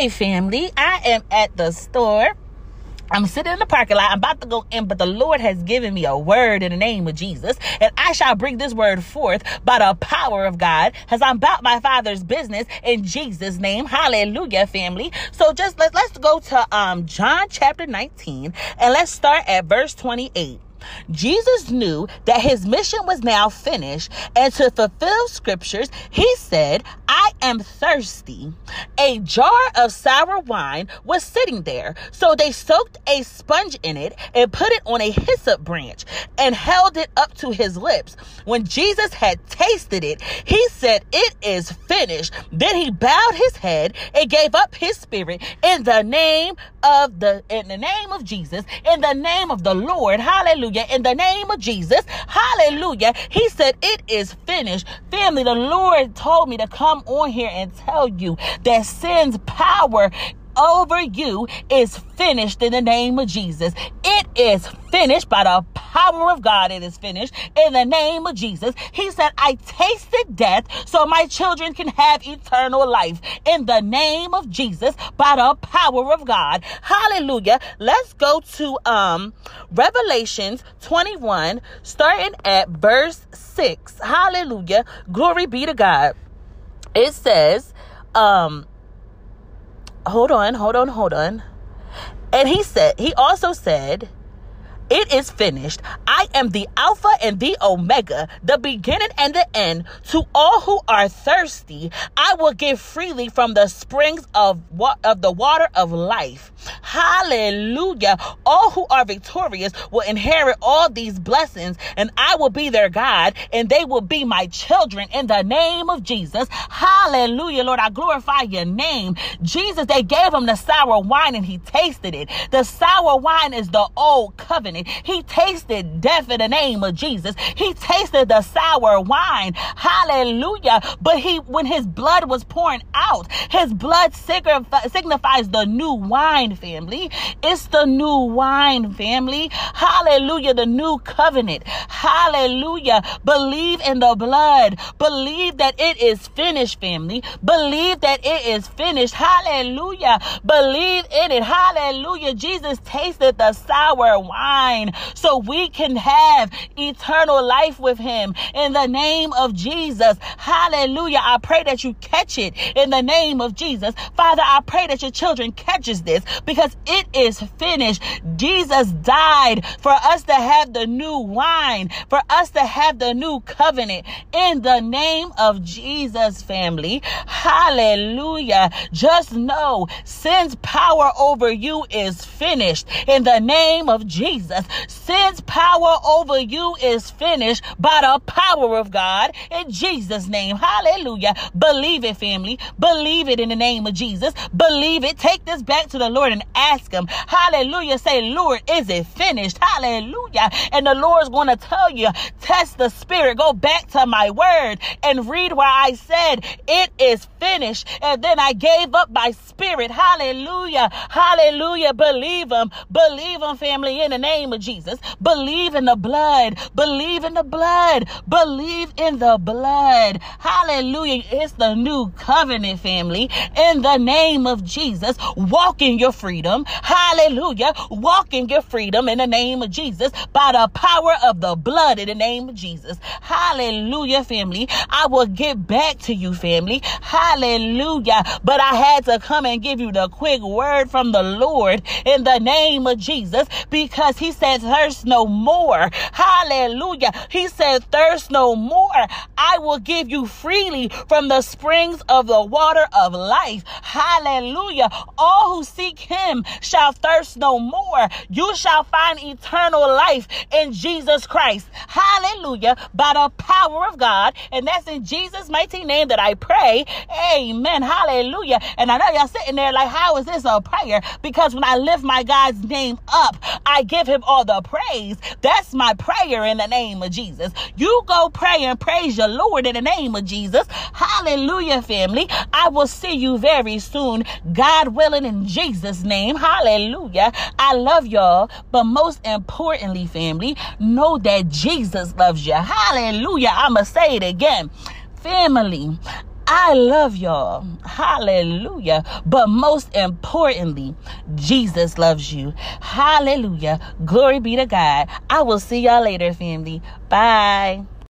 right, family. I am at the store. I'm sitting in the parking lot. I'm about to go in, but the Lord has given me a word in the name of Jesus. And I shall bring this word forth by the power of God as I'm about my father's business in Jesus' name. Hallelujah, family. So just let, let's go to um John chapter 19 and let's start at verse 28. Jesus knew that his mission was now finished, and to fulfill scriptures, he said, I am thirsty. A jar of sour wine was sitting there, so they soaked a sponge in it and put it on a hyssop branch and held it up to his lips. When Jesus had tasted it, he said, It is finished. Then he bowed his head and gave up his spirit in the name of the in the name of Jesus, in the name of the Lord. Hallelujah. In the name of Jesus. Hallelujah. He said, It is finished. Family, the Lord told me to come on here and tell you that sin's power over you is finished in the name of Jesus. It is finished by the power of God. It is finished in the name of Jesus. He said, I tasted death so my children can have eternal life in the name of Jesus by the power of God. Hallelujah. Let's go to um Revelations 21 starting at verse 6. Hallelujah. Glory be to God. It says um hold on, hold on, hold on. And he said, he also said, it is finished. I am the Alpha and the Omega, the beginning and the end. To all who are thirsty, I will give freely from the springs of of the water of life. Hallelujah. All who are victorious will inherit all these blessings, and I will be their God, and they will be my children in the name of Jesus. Hallelujah, Lord. I glorify your name. Jesus, they gave him the sour wine and he tasted it. The sour wine is the old covenant. He tasted death in the name of Jesus. He tasted the sour wine. Hallelujah. But he, when his blood was pouring out, his blood signifies the new wine, family. It's the new wine, family. Hallelujah. The new covenant. Hallelujah. Believe in the blood. Believe that it is finished, family. Believe that it is finished. Hallelujah. Believe in it. Hallelujah. Jesus tasted the sour wine so we can have eternal life with him in the name of Jesus. Hallelujah. I pray that you catch it in the name of Jesus. Father, I pray that your children catches this because it is finished. Jesus died for us to have the new wine, for us to have the new covenant in the name of Jesus, family. Hallelujah. Just know sin's power over you is finished in the name of Jesus. Sin's power over you is finished by the power of God in Jesus' name. Hallelujah. Believe it, family. Believe it in the name of Jesus. Believe it. Take this back to the Lord and ask Him. Hallelujah. Say, Lord, is it finished? Hallelujah. And the Lord's going to tell you, test the spirit. Go back to my word and read where I said, it is finished. And then I gave up my spirit. Hallelujah. Hallelujah. Believe Him. Believe Him, family, in the name name of Jesus. Believe in the blood. Believe in the blood. Believe in the blood. Hallelujah. It's the new covenant family. In the name of Jesus, walk in your freedom. Hallelujah. Walk in your freedom in the name of Jesus by the power of the blood in the name of Jesus. Hallelujah, family. I will get back to you, family. Hallelujah. But I had to come and give you the quick word from the Lord in the name of Jesus because he said, thirst no more. Hallelujah. He said, thirst no more. I will give you freely from the springs of the water of life. Hallelujah. All who seek him shall thirst no more. You shall find eternal life in Jesus Christ. Hallelujah. By the power of God. And that's in Jesus' mighty name that I pray. Amen. Hallelujah. And I know y'all sitting there like, how is this a prayer? Because when I lift my God's name up, I give him all the praise. That's my prayer in the name of Jesus. You go pray and praise your Lord in the name of Jesus. Hallelujah, family. I will see you very soon, God willing, in Jesus' name. Hallelujah. I love y'all, but most importantly, family, know that Jesus loves you. Hallelujah. I'm going to say it again. Family, I love y'all. Hallelujah. But most importantly, Jesus loves you. Hallelujah. Glory be to God. I will see y'all later, family. Bye.